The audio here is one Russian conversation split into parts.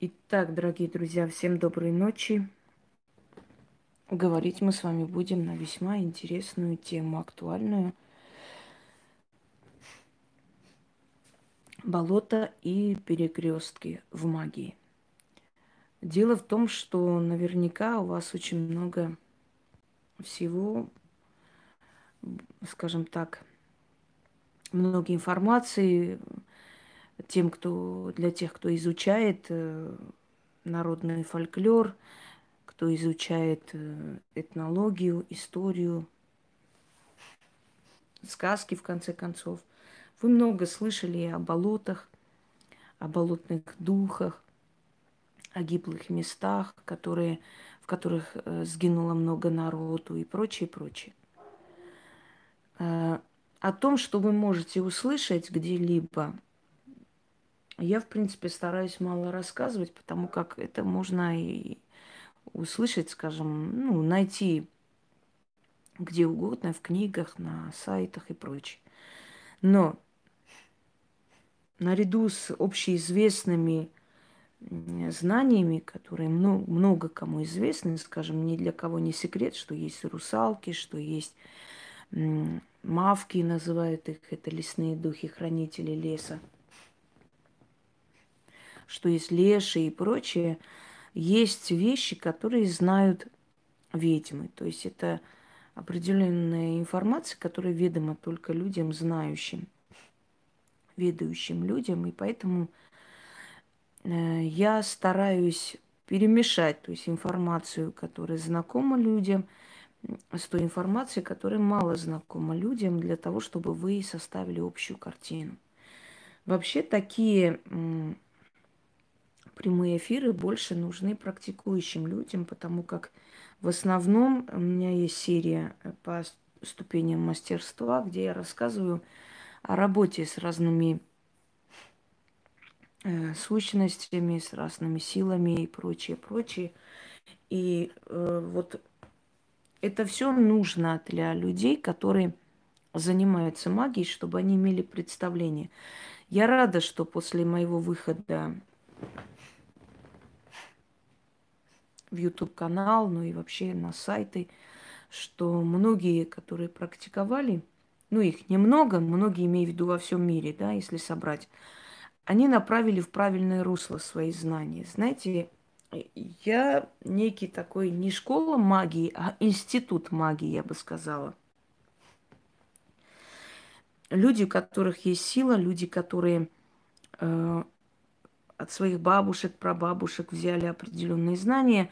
Итак, дорогие друзья, всем доброй ночи. Говорить мы с вами будем на весьма интересную тему, актуальную. Болото и перекрестки в магии. Дело в том, что наверняка у вас очень много всего, скажем так, много информации, тем, кто, для тех, кто изучает э, народный фольклор, кто изучает э, этнологию, историю, сказки, в конце концов. Вы много слышали о болотах, о болотных духах, о гиблых местах, которые, в которых э, сгинуло много народу и прочее, прочее. О том, что вы можете услышать где-либо я, в принципе, стараюсь мало рассказывать, потому как это можно и услышать, скажем, ну, найти где угодно, в книгах, на сайтах и прочее. Но наряду с общеизвестными знаниями, которые много, много кому известны, скажем, ни для кого не секрет, что есть русалки, что есть мавки, называют их, это лесные духи, хранители леса – что есть леши и прочее, есть вещи, которые знают ведьмы. То есть это определенная информация, которая ведома только людям знающим, ведающим людям. И поэтому э, я стараюсь перемешать, то есть информацию, которая знакома людям, с той информацией, которая мало знакома людям, для того, чтобы вы составили общую картину. Вообще такие прямые эфиры больше нужны практикующим людям, потому как в основном у меня есть серия э, по ступеням мастерства, где я рассказываю о работе с разными э, сущностями, с разными силами и прочее, прочее. И э, вот это все нужно для людей, которые занимаются магией, чтобы они имели представление. Я рада, что после моего выхода в YouTube-канал, ну и вообще на сайты, что многие, которые практиковали, ну их немного, многие имею в виду во всем мире, да, если собрать, они направили в правильное русло свои знания. Знаете, я некий такой не школа магии, а институт магии, я бы сказала. Люди, у которых есть сила, люди, которые э, от своих бабушек, прабабушек взяли определенные знания.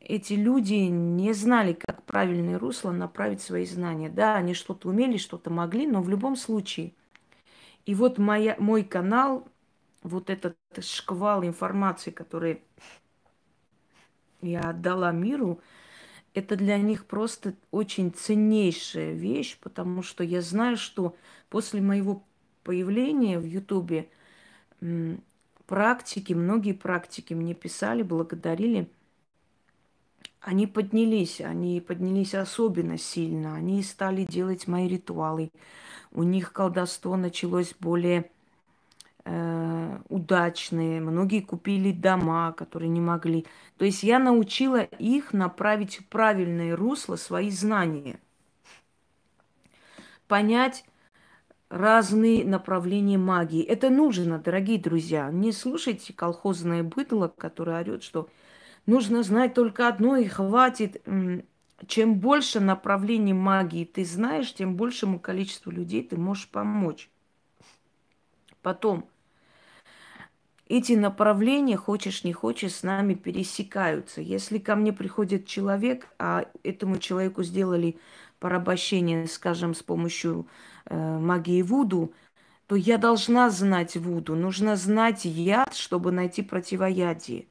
Эти люди не знали, как правильное русло направить свои знания. Да, они что-то умели, что-то могли, но в любом случае. И вот моя, мой канал, вот этот шквал информации, который я отдала миру, это для них просто очень ценнейшая вещь, потому что я знаю, что после моего появления в Ютубе практики, многие практики мне писали, благодарили. Они поднялись, они поднялись особенно сильно. Они стали делать мои ритуалы. У них колдовство началось более э, удачные. Многие купили дома, которые не могли. То есть я научила их направить в правильное русло свои знания. Понять, разные направления магии. Это нужно, дорогие друзья. Не слушайте колхозное быдло, которое орет, что нужно знать только одно и хватит. Чем больше направлений магии ты знаешь, тем большему количеству людей ты можешь помочь. Потом, эти направления, хочешь не хочешь, с нами пересекаются. Если ко мне приходит человек, а этому человеку сделали порабощение, скажем, с помощью э, магии Вуду, то я должна знать Вуду. Нужно знать яд, чтобы найти противоядие.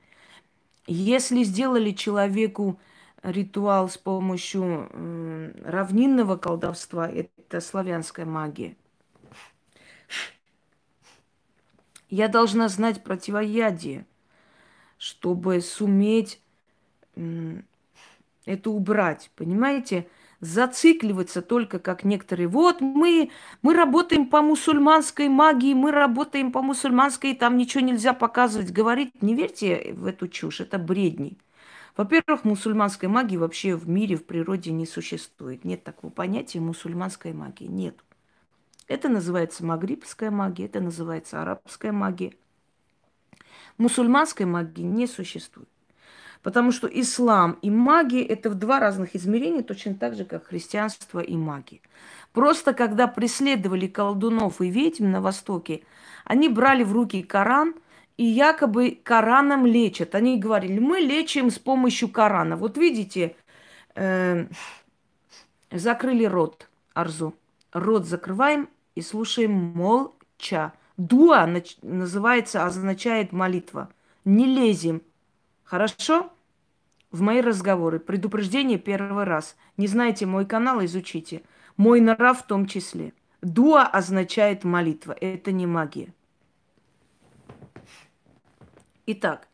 Если сделали человеку ритуал с помощью э, равнинного колдовства, это славянская магия, я должна знать противоядие, чтобы суметь э, это убрать. Понимаете? Зацикливаться только как некоторые. Вот мы, мы работаем по мусульманской магии, мы работаем по мусульманской, там ничего нельзя показывать, говорить. Не верьте в эту чушь, это бредни. Во-первых, мусульманской магии вообще в мире, в природе не существует. Нет такого понятия мусульманской магии. Нет. Это называется магрибская магия, это называется арабская магия. Мусульманской магии не существует. Потому что ислам и магия – это в два разных измерения, точно так же, как христианство и магия. Просто когда преследовали колдунов и ведьм на Востоке, они брали в руки Коран и якобы Кораном лечат. Они говорили, мы лечим с помощью Корана. Вот видите, э, закрыли рот, Арзу. Рот закрываем и слушаем молча. Дуа называется, означает молитва. Не лезем. Хорошо? В мои разговоры. Предупреждение первый раз. Не знаете мой канал, изучите. Мой нрав в том числе. Дуа означает молитва. Это не магия. Итак,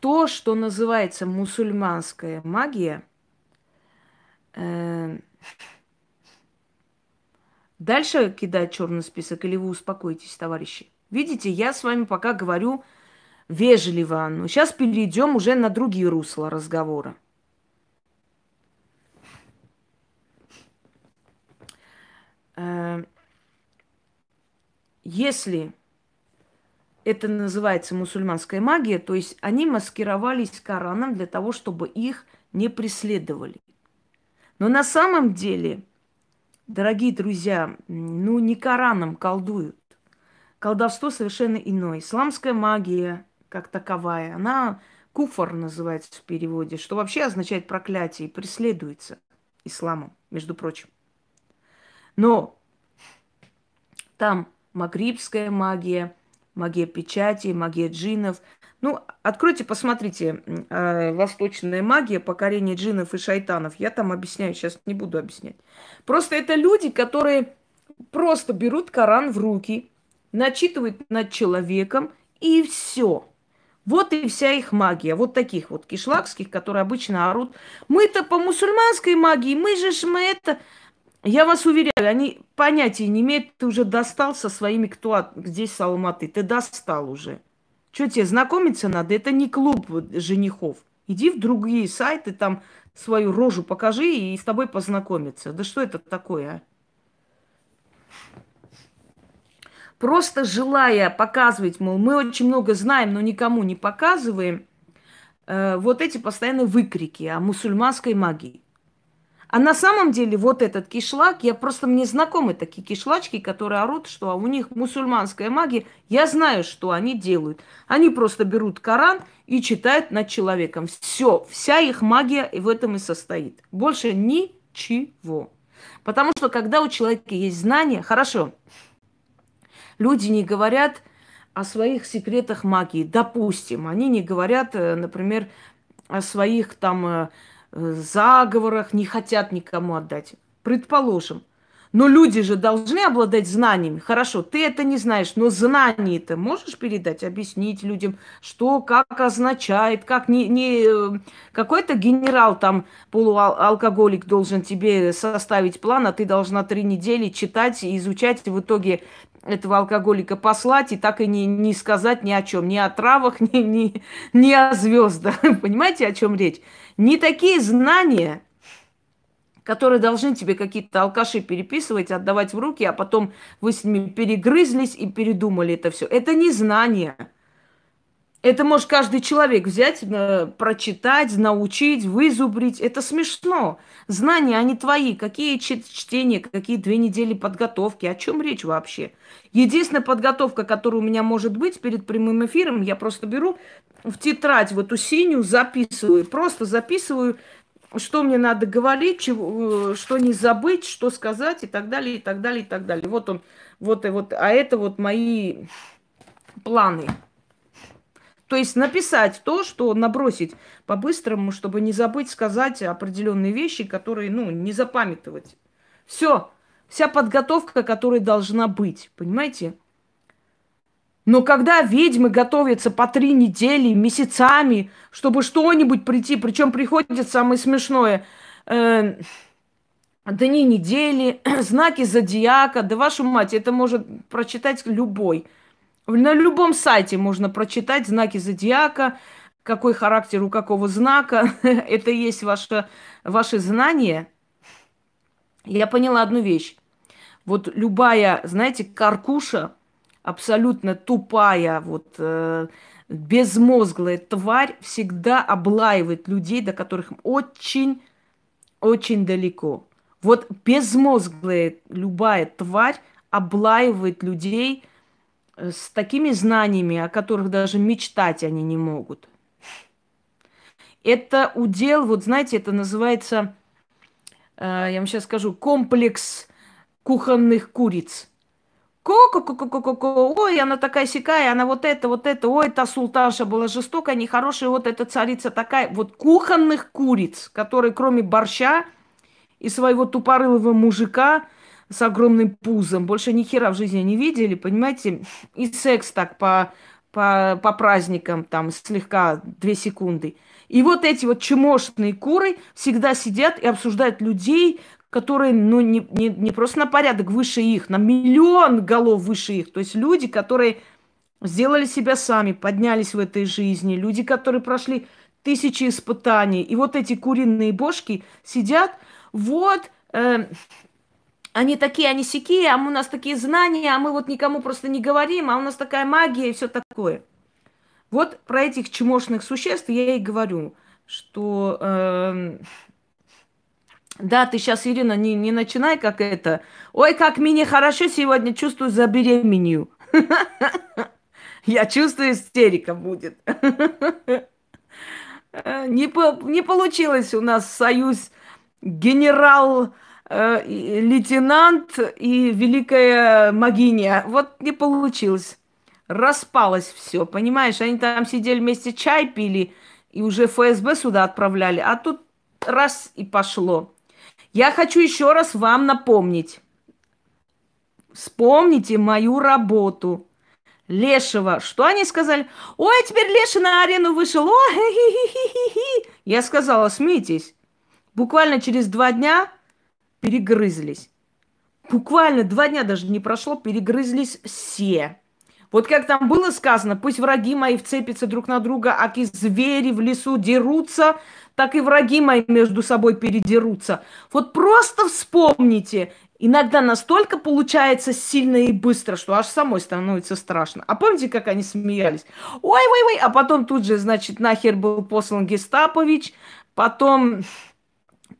то, что называется мусульманская магия, э, дальше кидать черный список, или вы успокоитесь, товарищи? Видите, я с вами пока говорю вежливо. Но сейчас перейдем уже на другие русла разговора. Э, если это называется мусульманская магия, то есть они маскировались Кораном для того, чтобы их не преследовали. Но на самом деле, дорогие друзья, ну не Кораном колдуют. Колдовство совершенно иное. Исламская магия, как таковая, она куфар называется в переводе, что вообще означает проклятие и преследуется исламом, между прочим. Но там магрибская магия, магия печати, магия джинов. Ну, откройте, посмотрите, э, восточная магия, покорение джинов и шайтанов. Я там объясняю, сейчас не буду объяснять. Просто это люди, которые просто берут Коран в руки, начитывают над человеком, и все. Вот и вся их магия. Вот таких вот кишлакских, которые обычно орут. Мы-то по мусульманской магии, мы же ж мы это... Я вас уверяю, они понятия не имеют, ты уже достал со своими, кто здесь Салматы, ты достал уже. Что тебе, знакомиться надо? Это не клуб женихов. Иди в другие сайты, там свою рожу покажи и с тобой познакомиться. Да что это такое, а? Просто желая показывать, мол, мы очень много знаем, но никому не показываем, э, вот эти постоянные выкрики о мусульманской магии. А на самом деле вот этот кишлак, я просто мне знакомы такие кишлачки, которые орут, что у них мусульманская магия. Я знаю, что они делают. Они просто берут Коран и читают над человеком. Все, вся их магия в этом и состоит. Больше ничего. Потому что когда у человека есть знания, хорошо, Люди не говорят о своих секретах магии. Допустим, они не говорят, э, например, о своих там э, заговорах, не хотят никому отдать. Предположим. Но люди же должны обладать знаниями. Хорошо, ты это не знаешь, но знания ты можешь передать, объяснить людям, что, как означает, как не, не э, какой-то генерал там, полуалкоголик должен тебе составить план, а ты должна три недели читать и изучать, и в итоге этого алкоголика послать и так и не, не сказать ни о чем, ни о травах, ни, ни, ни о звездах. Понимаете, о чем речь? Не такие знания, которые должны тебе какие-то алкаши переписывать, отдавать в руки, а потом вы с ними перегрызлись и передумали это все. Это не знания. Это может каждый человек взять, э, прочитать, научить, вызубрить. Это смешно. Знания, они твои. Какие чтения, какие две недели подготовки. О чем речь вообще? Единственная подготовка, которая у меня может быть перед прямым эфиром, я просто беру в тетрадь в эту синюю, записываю. Просто записываю, что мне надо говорить, чего, э, что не забыть, что сказать и так далее, и так далее, и так далее. Вот он, вот и вот. А это вот мои планы. То есть написать то, что набросить по-быстрому, чтобы не забыть сказать определенные вещи, которые, ну, не запамятовать. Все, вся подготовка, которая должна быть, понимаете? Но когда ведьмы готовятся по три недели, месяцами, чтобы что-нибудь прийти, причем приходит самое смешное, э, дни недели, знаки зодиака, да вашу мать, это может прочитать любой. На любом сайте можно прочитать знаки зодиака, какой характер у какого знака. это есть ваше, ваше знание. Я поняла одну вещь. Вот любая, знаете, каркуша, абсолютно тупая, вот э, безмозглая тварь всегда облаивает людей, до которых очень, очень далеко. Вот безмозглая любая тварь облаивает людей с такими знаниями, о которых даже мечтать они не могут. Это удел, вот знаете, это называется, э, я вам сейчас скажу, комплекс кухонных куриц. Ко-ко-ко-ко-ко-ко, ой, она такая сякая, она вот это, вот это, ой, та султанша была жестокая, нехорошая, вот эта царица такая. Вот кухонных куриц, которые кроме борща и своего тупорылого мужика с огромным пузом больше ни хера в жизни не видели, понимаете? И секс так по, по, по праздникам, там, слегка две секунды. И вот эти вот чмошные куры всегда сидят и обсуждают людей, которые, ну, не, не, не просто на порядок выше их, на миллион голов выше их. То есть люди, которые сделали себя сами, поднялись в этой жизни, люди, которые прошли тысячи испытаний. И вот эти куриные бошки сидят, вот, э, они такие, они сякие, а у нас такие знания, а мы вот никому просто не говорим, а у нас такая магия и все такое. Вот про этих чмошных существ я и говорю, что э, да, ты сейчас, Ирина, не, не начинай как это. Ой, как мне хорошо сегодня чувствую забеременю. Я чувствую, истерика будет. Не, по, не получилось у нас союз генерал, э, лейтенант и великая магиня. Вот не получилось. Распалось все, понимаешь? Они там сидели вместе, чай пили и уже ФСБ сюда отправляли. А тут раз и пошло. Я хочу еще раз вам напомнить. Вспомните мою работу. Лешего. Что они сказали? Ой, теперь Леша на арену вышел. О, -хи -хи -хи. Я сказала, смейтесь. Буквально через два дня перегрызлись. Буквально два дня даже не прошло, перегрызлись все. Вот как там было сказано, пусть враги мои вцепятся друг на друга, аки звери в лесу дерутся, так и враги мои между собой передерутся. Вот просто вспомните, иногда настолько получается сильно и быстро, что аж самой становится страшно. А помните, как они смеялись? Ой-ой-ой, а потом тут же, значит, нахер был послан Гестапович, потом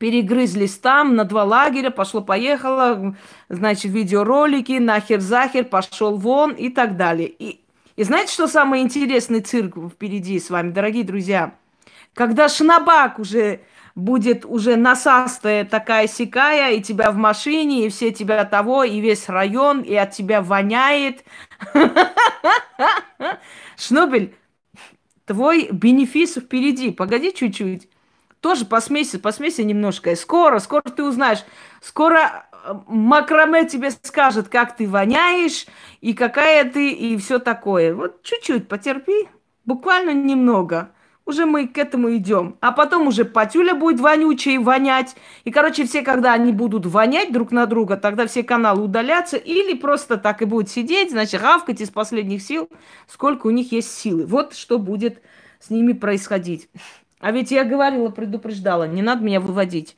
перегрызлись там на два лагеря, пошло-поехало, значит, видеоролики, нахер-захер, пошел вон и так далее. И, и знаете, что самый интересный цирк впереди с вами, дорогие друзья? Когда шнабак уже будет уже насастая такая сикая, и тебя в машине, и все тебя того, и весь район, и от тебя воняет. Шнобель, твой бенефис впереди. Погоди чуть-чуть. Тоже посмейся, посмейся немножко. Скоро, скоро ты узнаешь. Скоро э, макраме тебе скажет, как ты воняешь, и какая ты, и все такое. Вот чуть-чуть потерпи, буквально немного. Уже мы к этому идем. А потом уже Патюля будет вонючей вонять. И, короче, все, когда они будут вонять друг на друга, тогда все каналы удалятся. Или просто так и будут сидеть, значит, гавкать из последних сил, сколько у них есть силы. Вот что будет с ними происходить. А ведь я говорила, предупреждала, не надо меня выводить.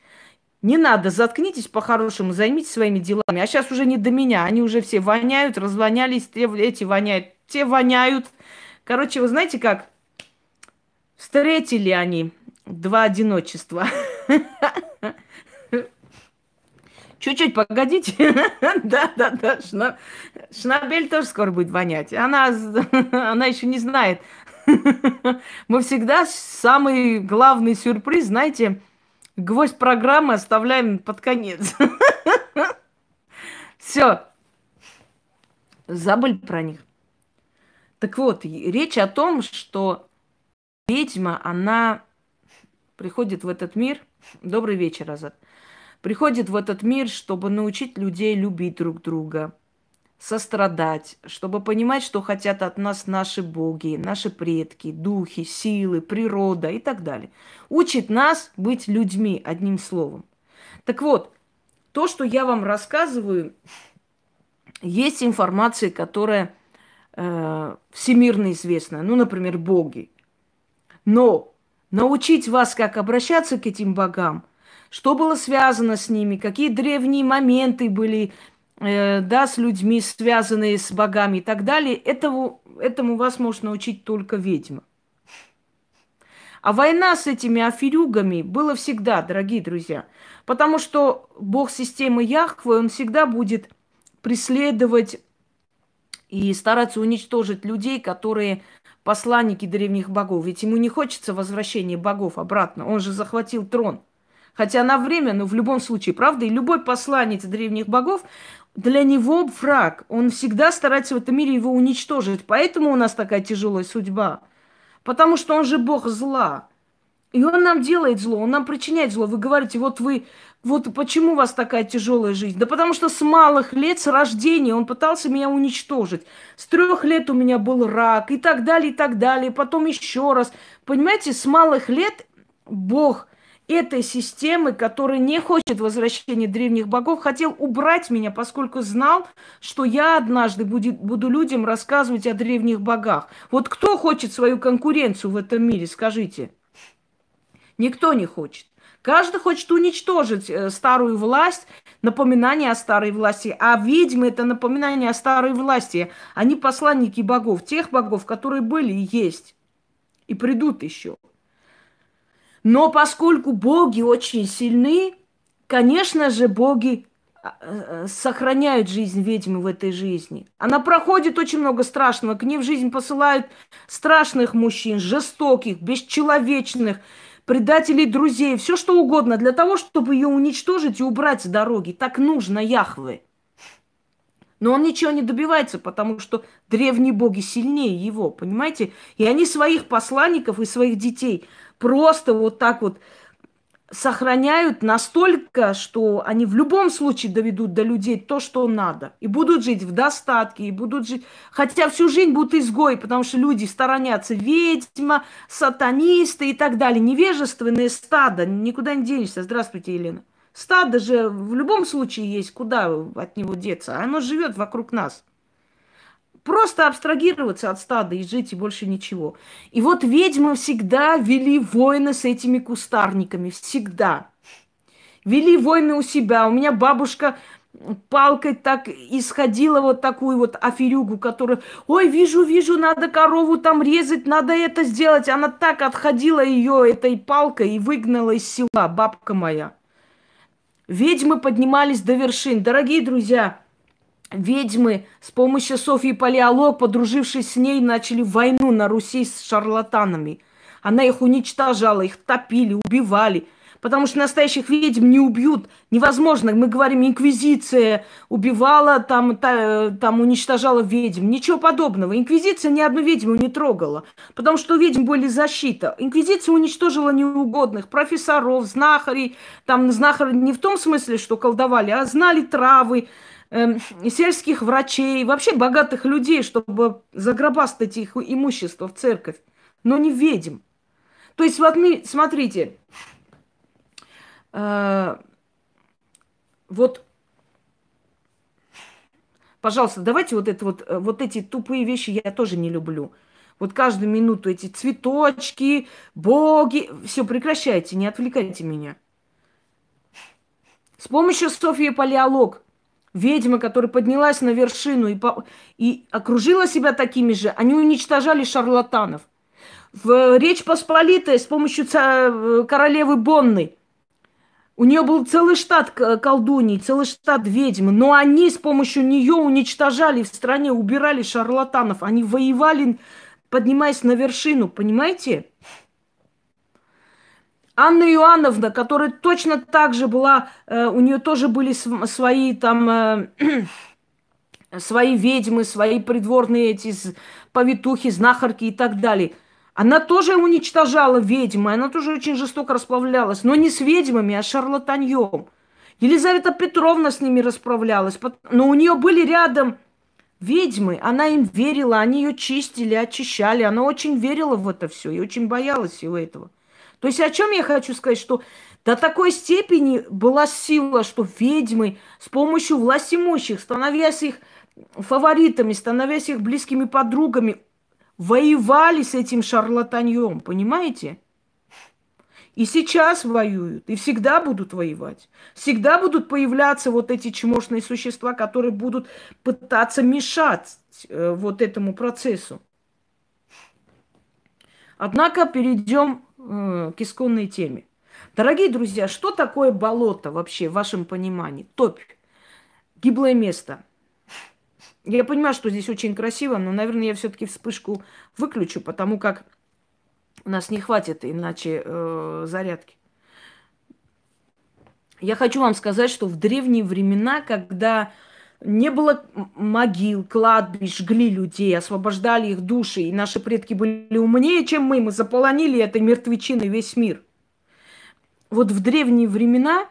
Не надо, заткнитесь по-хорошему, займитесь своими делами. А сейчас уже не до меня, они уже все воняют, развонялись, те, эти воняют, те воняют. Короче, вы знаете как? Встретили они два одиночества. Чуть-чуть погодите. Да, да, да. Шнабель тоже скоро будет вонять. Она, она еще не знает, Мы всегда самый главный сюрприз, знаете, гвоздь программы оставляем под конец. Все. Забыли про них. Так вот, речь о том, что ведьма, она приходит в этот мир. Добрый вечер, Азат. Приходит в этот мир, чтобы научить людей любить друг друга, сострадать, чтобы понимать, что хотят от нас наши боги, наши предки, духи, силы, природа и так далее. Учит нас быть людьми, одним словом. Так вот, то, что я вам рассказываю, есть информация, которая э, всемирно известна. Ну, например, боги. Но научить вас, как обращаться к этим богам, что было связано с ними, какие древние моменты были, да, с людьми, связанные с богами и так далее, этому, этому вас может научить только ведьма. А война с этими аферюгами была всегда, дорогие друзья. Потому что бог системы Яхвы, он всегда будет преследовать и стараться уничтожить людей, которые посланники древних богов. Ведь ему не хочется возвращения богов обратно. Он же захватил трон. Хотя на время, но в любом случае, правда, и любой посланец древних богов, для него враг. Он всегда старается в этом мире его уничтожить. Поэтому у нас такая тяжелая судьба. Потому что он же бог зла. И он нам делает зло, он нам причиняет зло. Вы говорите, вот вы, вот почему у вас такая тяжелая жизнь? Да потому что с малых лет, с рождения он пытался меня уничтожить. С трех лет у меня был рак и так далее, и так далее. Потом еще раз. Понимаете, с малых лет Бог этой системы, который не хочет возвращения древних богов, хотел убрать меня, поскольку знал, что я однажды будет, буду людям рассказывать о древних богах. Вот кто хочет свою конкуренцию в этом мире, скажите? Никто не хочет. Каждый хочет уничтожить э, старую власть, напоминание о старой власти. А ведьмы – это напоминание о старой власти. Они посланники богов, тех богов, которые были и есть. И придут еще. Но поскольку боги очень сильны, конечно же, боги а, э, сохраняют жизнь ведьмы в этой жизни. Она проходит очень много страшного. К ней в жизнь посылают страшных мужчин, жестоких, бесчеловечных, предателей друзей, все что угодно, для того, чтобы ее уничтожить и убрать с дороги. Так нужно Яхве. Но он ничего не добивается, потому что древние боги сильнее его, понимаете? И они своих посланников и своих детей просто вот так вот сохраняют настолько, что они в любом случае доведут до людей то, что надо. И будут жить в достатке, и будут жить... Хотя всю жизнь будут изгои, потому что люди сторонятся ведьма, сатанисты и так далее. Невежественное стадо, никуда не денешься. Здравствуйте, Елена. Стадо же в любом случае есть, куда от него деться. Оно живет вокруг нас. Просто абстрагироваться от стада и жить, и больше ничего. И вот ведьмы всегда вели войны с этими кустарниками. Всегда. Вели войны у себя. У меня бабушка палкой так исходила вот такую вот аферюгу, которая, ой, вижу, вижу, надо корову там резать, надо это сделать. Она так отходила ее этой палкой и выгнала из села, бабка моя. Ведьмы поднимались до вершин. Дорогие друзья, ведьмы с помощью Софьи Палеолог, подружившись с ней, начали войну на Руси с шарлатанами. Она их уничтожала, их топили, убивали. Потому что настоящих ведьм не убьют. Невозможно. Мы говорим, инквизиция убивала, там, та, там уничтожала ведьм. Ничего подобного. Инквизиция ни одну ведьму не трогала. Потому что у ведьм были защита. Инквизиция уничтожила неугодных профессоров, знахарей. Там знахари не в том смысле, что колдовали, а знали травы, э, сельских врачей, вообще богатых людей, чтобы загробастать их имущество в церковь, но не ведьм. То есть, вот, смотрите, э, вот, пожалуйста, давайте вот это вот, э, вот эти тупые вещи я тоже не люблю. Вот каждую минуту эти цветочки, боги, все, прекращайте, не отвлекайте меня. С помощью Софьи Палеолог ведьма, которая поднялась на вершину и, по... и окружила себя такими же, они уничтожали шарлатанов. В Речь Посполитой с помощью ца... королевы Бонны у нее был целый штат колдуний, целый штат ведьм, но они с помощью нее уничтожали в стране, убирали шарлатанов. Они воевали, поднимаясь на вершину, понимаете? Анна Иоанновна, которая точно так же была, э, у нее тоже были свои там э, свои ведьмы, свои придворные эти повитухи, знахарки и так далее. Она тоже уничтожала ведьмы, она тоже очень жестоко расплавлялась, но не с ведьмами, а с шарлатаньем. Елизавета Петровна с ними расправлялась, но у нее были рядом ведьмы, она им верила, они ее чистили, очищали, она очень верила в это все и очень боялась всего этого. То есть о чем я хочу сказать, что до такой степени была сила, что ведьмы с помощью властимущих, становясь их фаворитами, становясь их близкими подругами, воевали с этим шарлатаньем, понимаете? И сейчас воюют, и всегда будут воевать. Всегда будут появляться вот эти чмошные существа, которые будут пытаться мешать э, вот этому процессу. Однако перейдем к исконной теме. Дорогие друзья, что такое болото вообще в вашем понимании? Топь. Гиблое место. Я понимаю, что здесь очень красиво, но, наверное, я все-таки вспышку выключу, потому как у нас не хватит иначе э, зарядки. Я хочу вам сказать, что в древние времена, когда не было могил, кладбищ, жгли людей, освобождали их души, и наши предки были умнее, чем мы, мы заполонили этой мертвечиной весь мир. Вот в древние времена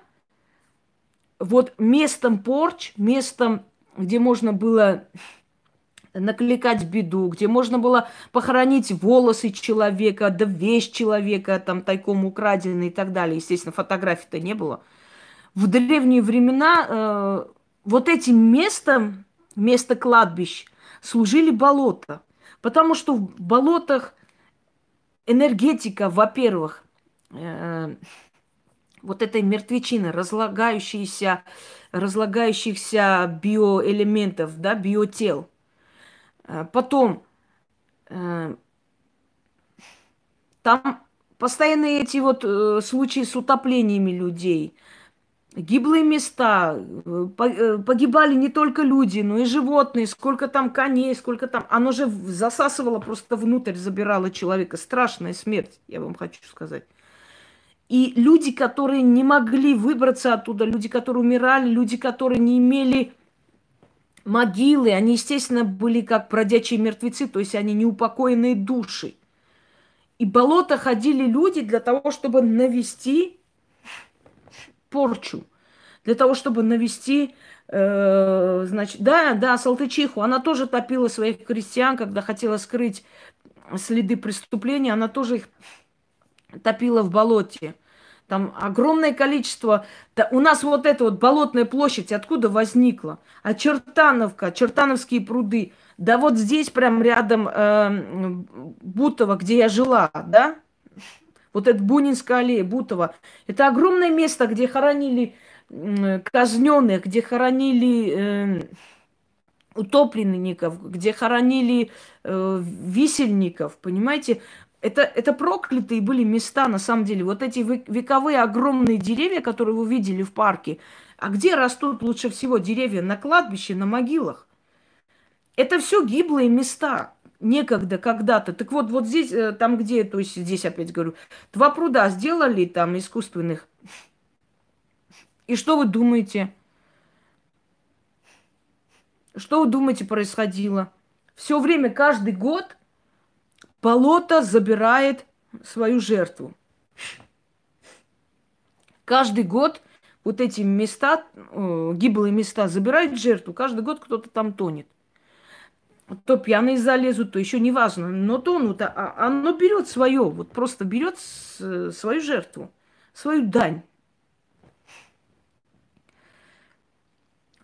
вот местом порч, местом, где можно было накликать беду, где можно было похоронить волосы человека, да вещь человека, там тайком украденный и так далее. Естественно, фотографий-то не было. В древние времена э, вот этим местом, место кладбищ, служили болота. Потому что в болотах энергетика, во-первых, э, вот этой мертвечины, разлагающейся, разлагающихся биоэлементов, да, биотел – Э, потом, э, там постоянные эти вот э, случаи с утоплениями людей, гиблые места, погибали не только люди, но и животные, сколько там коней, сколько там... Оно же засасывало просто внутрь, забирало человека. Страшная смерть, я вам хочу сказать. И люди, которые не могли выбраться оттуда, люди, которые умирали, люди, которые не имели могилы, они, естественно, были как бродячие мертвецы, то есть они неупокоенные души. И болото ходили люди для того, чтобы навести порчу, для того, чтобы навести, э, значит, да, да, Салтычиху, она тоже топила своих крестьян, когда хотела скрыть следы преступления, она тоже их топила в болоте. Там огромное количество. Да, у нас вот эта вот болотная площадь откуда возникла? А Чертановка, Чертановские пруды. Да вот здесь прям рядом э, Бутово, где я жила, да? Вот это Бунинская аллея, Бутово. Это огромное место, где хоронили казненных, где хоронили э, утопленников, где хоронили э, висельников, понимаете? Это, это проклятые были места, на самом деле. Вот эти вековые огромные деревья, которые вы видели в парке. А где растут лучше всего деревья? На кладбище, на могилах. Это все гиблые места. Некогда, когда-то. Так вот, вот здесь, э, там где, то есть здесь опять говорю, два пруда сделали там искусственных. И что вы думаете? Что вы думаете происходило? Все время, каждый год – Болото забирает свою жертву. Каждый год вот эти места, э, гиблые места забирают жертву, каждый год кто-то там тонет. То пьяные залезут, то еще не важно, но тонут, а, а оно берет свое, вот просто берет свою жертву, свою дань.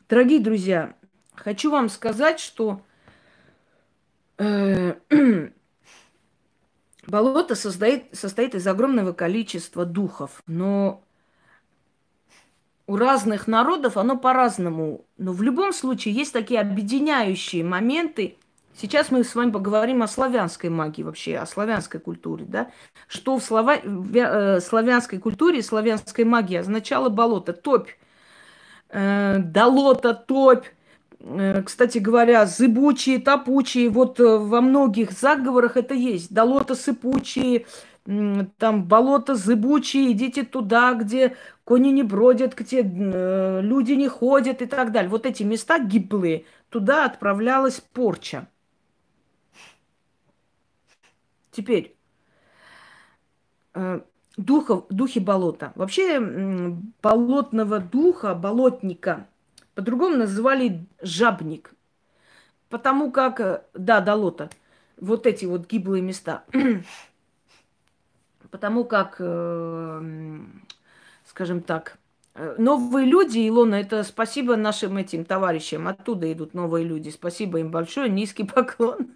Дорогие друзья, хочу вам сказать, что э, Болото создает, состоит из огромного количества духов, но у разных народов оно по-разному. Но в любом случае есть такие объединяющие моменты. Сейчас мы с вами поговорим о славянской магии вообще, о славянской культуре, да? Что в слава... э, славянской культуре, славянской магии означало болото, топь, э, долота, топь, Э, кстати говоря, зыбучие, топучие, вот э, во многих заговорах это есть. Долото сыпучие, там болото зыбучие, идите туда, где кони не бродят, где э, люди не ходят и так далее. Вот эти места гиблые, туда отправлялась порча. Теперь, духов, духи болота. Вообще болотного духа, болотника – по-другому называли жабник. потому как, э, да, долота, вот эти вот гиблые места. Потому как, э, скажем так, э, новые люди, Илона, это спасибо нашим этим товарищам. Оттуда идут новые люди. Спасибо им большое, низкий поклон.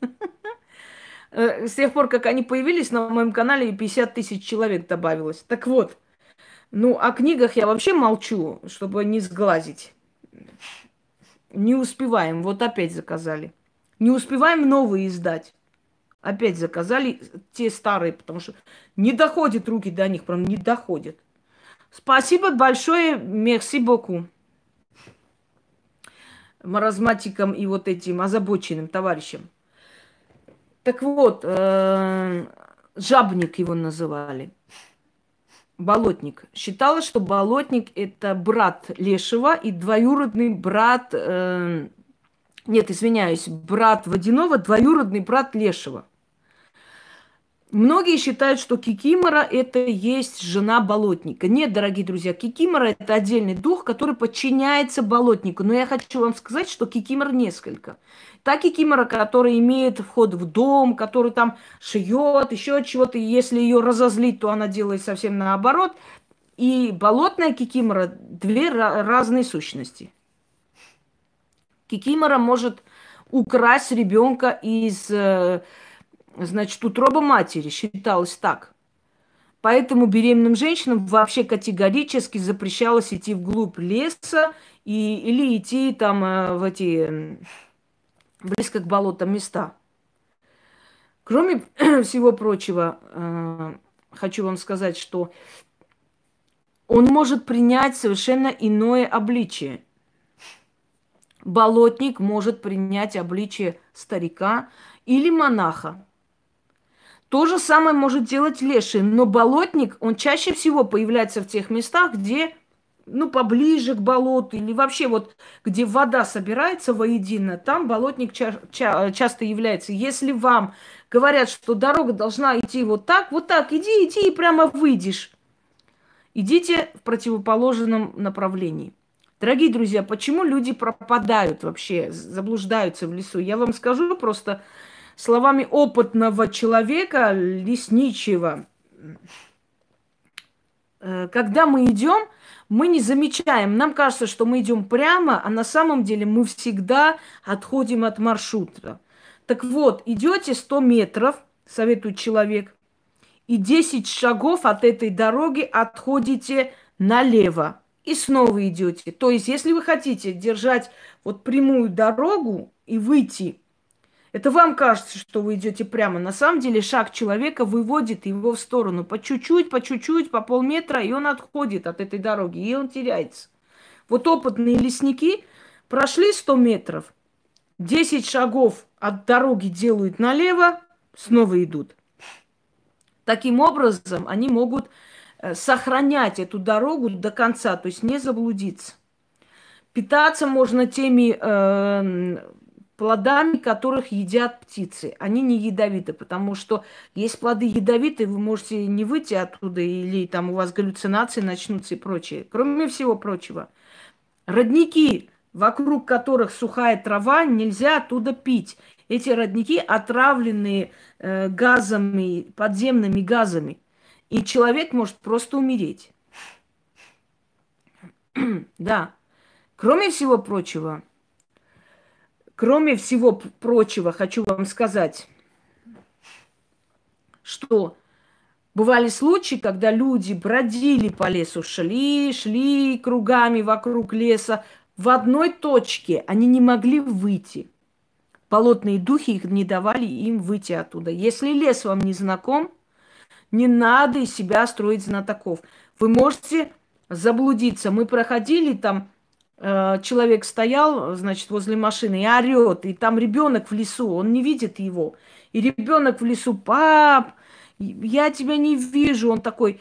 С тех пор, как они появились, на моем канале 50 тысяч человек добавилось. Так вот, ну, о книгах я вообще молчу, чтобы не сглазить. Не успеваем. Вот опять заказали. Не успеваем новые издать. Опять заказали те старые, потому что не доходят руки до них, прям не доходят. Спасибо большое, мерси боку. Маразматикам и вот этим озабоченным товарищам. Так вот, э, жабник его называли. Болотник. Считалось, что Болотник это брат Лешего и двоюродный брат, э, нет, извиняюсь, брат Водянова, двоюродный брат Лешего. Многие считают, что Кикимора – это есть жена болотника. Нет, дорогие друзья, Кикимора – это отдельный дух, который подчиняется болотнику. Но я хочу вам сказать, что Кикимор несколько. Та Кикимора, которая имеет вход в дом, который там шьет, еще чего-то, если ее разозлить, то она делает совсем наоборот. И болотная Кикимора – две разные сущности. Кикимора может украсть ребенка из э, значит, утроба матери считалось так. Поэтому беременным женщинам вообще категорически запрещалось идти вглубь леса и, или идти там э, в эти близко к болотам места. Кроме всего прочего, э, хочу вам сказать, что он может принять совершенно иное обличие. Болотник может принять обличие старика или монаха. То же самое может делать леший, но болотник, он чаще всего появляется в тех местах, где, ну, поближе к болоту или вообще вот, где вода собирается воедино, там болотник ча- ча- часто является. Если вам говорят, что дорога должна идти вот так, вот так, иди, иди и прямо выйдешь. Идите в противоположном направлении. Дорогие друзья, почему люди пропадают вообще, заблуждаются в лесу? Я вам скажу просто, словами опытного человека, лесничего, э, когда мы идем, мы не замечаем, нам кажется, что мы идем прямо, а на самом деле мы всегда отходим от маршрута. Так вот, идете 100 метров, советует человек, и 10 шагов от этой дороги отходите налево и снова идете. То есть, если вы хотите держать вот прямую дорогу и выйти это вам кажется, что вы идете прямо. На самом деле шаг человека выводит его в сторону. По чуть-чуть, по чуть-чуть, по полметра, и он отходит от этой дороги, и он теряется. Вот опытные лесники прошли 100 метров, 10 шагов от дороги делают налево, снова идут. Таким образом, они могут э, сохранять эту дорогу до конца, то есть не заблудиться. Питаться можно теми э, плодами, которых едят птицы. Они не ядовиты, потому что есть плоды ядовитые, вы можете не выйти оттуда, или там у вас галлюцинации начнутся и прочее. Кроме всего прочего, родники, вокруг которых сухая трава, нельзя оттуда пить. Эти родники отравленные э, газами, подземными газами. И человек может просто умереть. да. Кроме всего прочего, Кроме всего прочего, хочу вам сказать, что бывали случаи, когда люди бродили по лесу, шли, шли кругами вокруг леса. В одной точке они не могли выйти. Болотные духи их не давали им выйти оттуда. Если лес вам не знаком, не надо из себя строить знатоков. Вы можете заблудиться. Мы проходили там человек стоял, значит, возле машины и орет, и там ребенок в лесу, он не видит его. И ребенок в лесу, пап, я тебя не вижу. Он такой,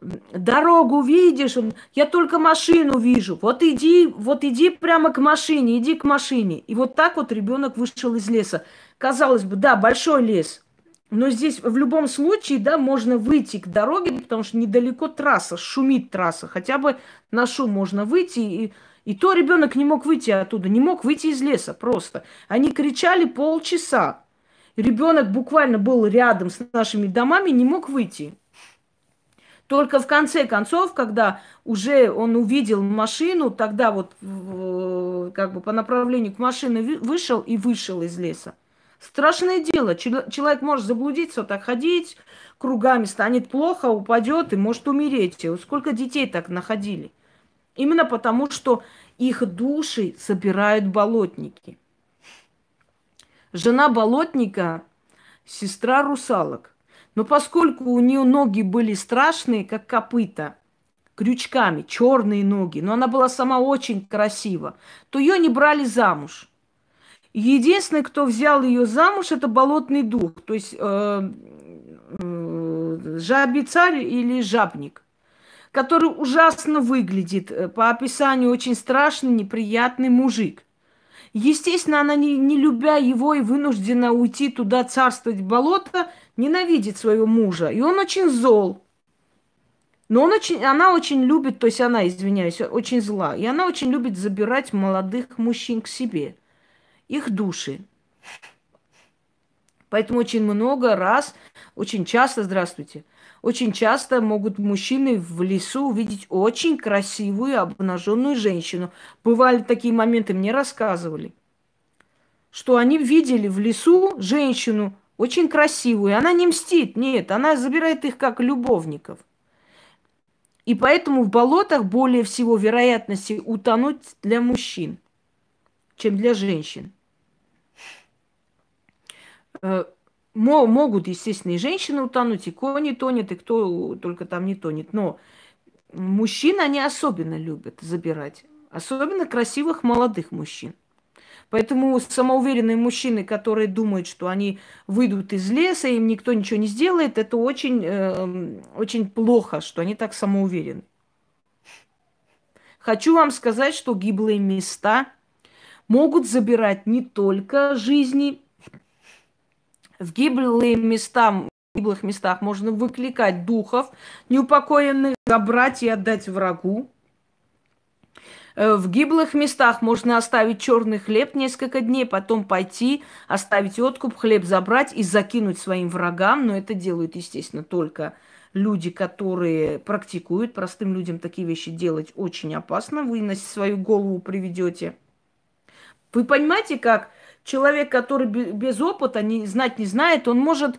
дорогу видишь? Он, я только машину вижу. Вот иди, вот иди прямо к машине, иди к машине. И вот так вот ребенок вышел из леса. Казалось бы, да, большой лес. Но здесь в любом случае, да, можно выйти к дороге, потому что недалеко трасса, шумит трасса. Хотя бы на шум можно выйти и И то ребенок не мог выйти оттуда, не мог выйти из леса просто. Они кричали полчаса. Ребенок буквально был рядом с нашими домами, не мог выйти. Только в конце концов, когда уже он увидел машину, тогда вот как бы по направлению к машине вышел и вышел из леса. Страшное дело. Человек может заблудиться, вот так ходить кругами, станет плохо, упадет и может умереть. Сколько детей так находили. Именно потому, что их души собирают болотники. Жена болотника – сестра русалок. Но поскольку у нее ноги были страшные, как копыта, крючками, черные ноги, но она была сама очень красива, то ее не брали замуж. Единственный, кто взял ее замуж, это болотный дух, то есть э, э, жабий царь или жабник который ужасно выглядит, э, по описанию очень страшный, неприятный мужик. Естественно, она, не, не любя его и вынуждена уйти туда царствовать в болото, ненавидит своего мужа. И он очень зол. Но он очень, она очень любит, то есть она, извиняюсь, очень зла. И она очень любит забирать молодых мужчин к себе. Их души. Поэтому очень много раз, очень часто, здравствуйте, очень часто могут мужчины в лесу увидеть очень красивую обнаженную женщину. Бывали такие моменты, мне рассказывали, что они видели в лесу женщину очень красивую. Она не мстит, нет, она забирает их как любовников. И поэтому в болотах более всего вероятности утонуть для мужчин, чем для женщин. Могут, естественно, и женщины утонуть, и кони тонет, и кто только там не тонет. Но мужчин они особенно любят забирать. Особенно красивых молодых мужчин. Поэтому самоуверенные мужчины, которые думают, что они выйдут из леса, им никто ничего не сделает, это очень, э, очень плохо, что они так самоуверены. Хочу вам сказать, что гиблые места могут забирать не только жизни в гиблые места, в гиблых местах можно выкликать духов неупокоенных, забрать и отдать врагу. Э, в гиблых местах можно оставить черный хлеб несколько дней, потом пойти, оставить откуп, хлеб забрать и закинуть своим врагам. Но это делают, естественно, только люди, которые практикуют. Простым людям такие вещи делать очень опасно. Вы на свою голову приведете. Вы понимаете, как человек, который без опыта, не, знать не знает, он может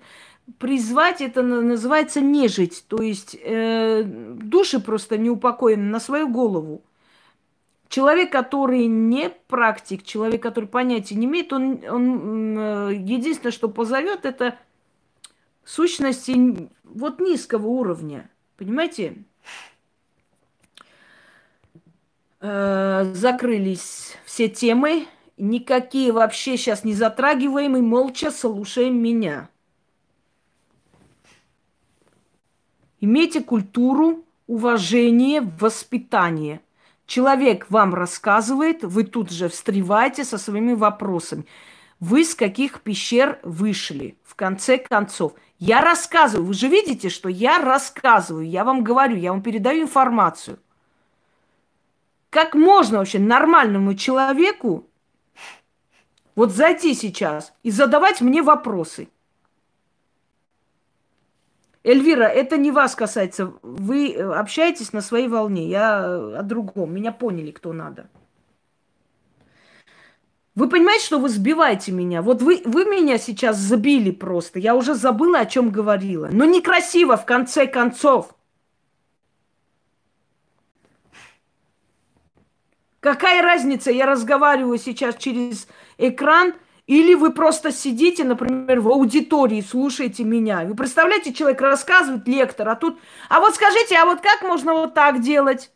призвать, это называется нежить, то есть э, души просто не упокоены на свою голову. Человек, который не практик, человек, который понятия не имеет, он, он э, единственное, что позовет, это сущности вот низкого уровня. Понимаете? Э, закрылись все темы никакие вообще сейчас не затрагиваем и молча слушаем меня. Имейте культуру, уважение, воспитание. Человек вам рассказывает, вы тут же встреваете со своими вопросами. Вы с каких пещер вышли? В конце концов, я рассказываю. Вы же видите, что я рассказываю, я вам говорю, я вам передаю информацию. Как можно вообще нормальному человеку вот зайти сейчас и задавать мне вопросы. Эльвира, это не вас касается. Вы э, общаетесь на своей волне. Я э, о другом. Меня поняли, кто надо. Вы понимаете, что вы сбиваете меня? Вот вы, вы меня сейчас забили просто. Я уже забыла, о чем говорила. Но некрасиво, в конце концов. Какая разница, я разговариваю сейчас через экран, или вы просто сидите, например, в аудитории, слушаете меня. Вы представляете, человек рассказывает, лектор, а тут... А вот скажите, а вот как можно вот так делать?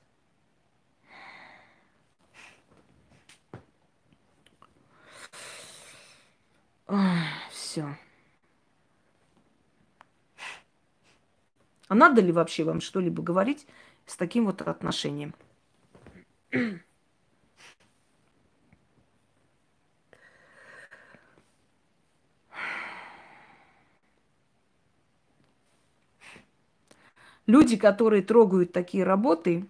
Все. А надо ли вообще вам что-либо говорить с таким вот отношением? Люди, которые трогают такие работы,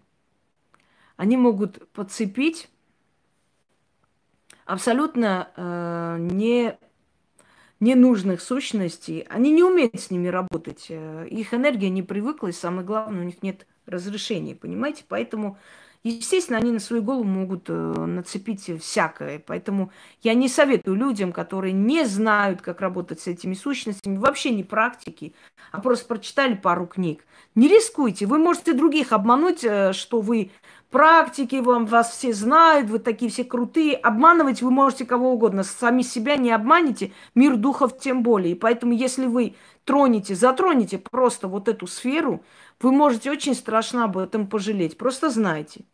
они могут подцепить абсолютно э, не ненужных сущностей. Они не умеют с ними работать. Э, их энергия не привыкла, и самое главное, у них нет разрешения, понимаете? Поэтому Естественно, они на свою голову могут э, нацепить всякое. Поэтому я не советую людям, которые не знают, как работать с этими сущностями, вообще не практики, а просто прочитали пару книг. Не рискуйте. Вы можете других обмануть, э, что вы практики, вам вас все знают, вы такие все крутые. Обманывать вы можете кого угодно. Сами себя не обманете, мир духов тем более. И поэтому, если вы тронете, затронете просто вот эту сферу, вы можете очень страшно об этом пожалеть. Просто знайте.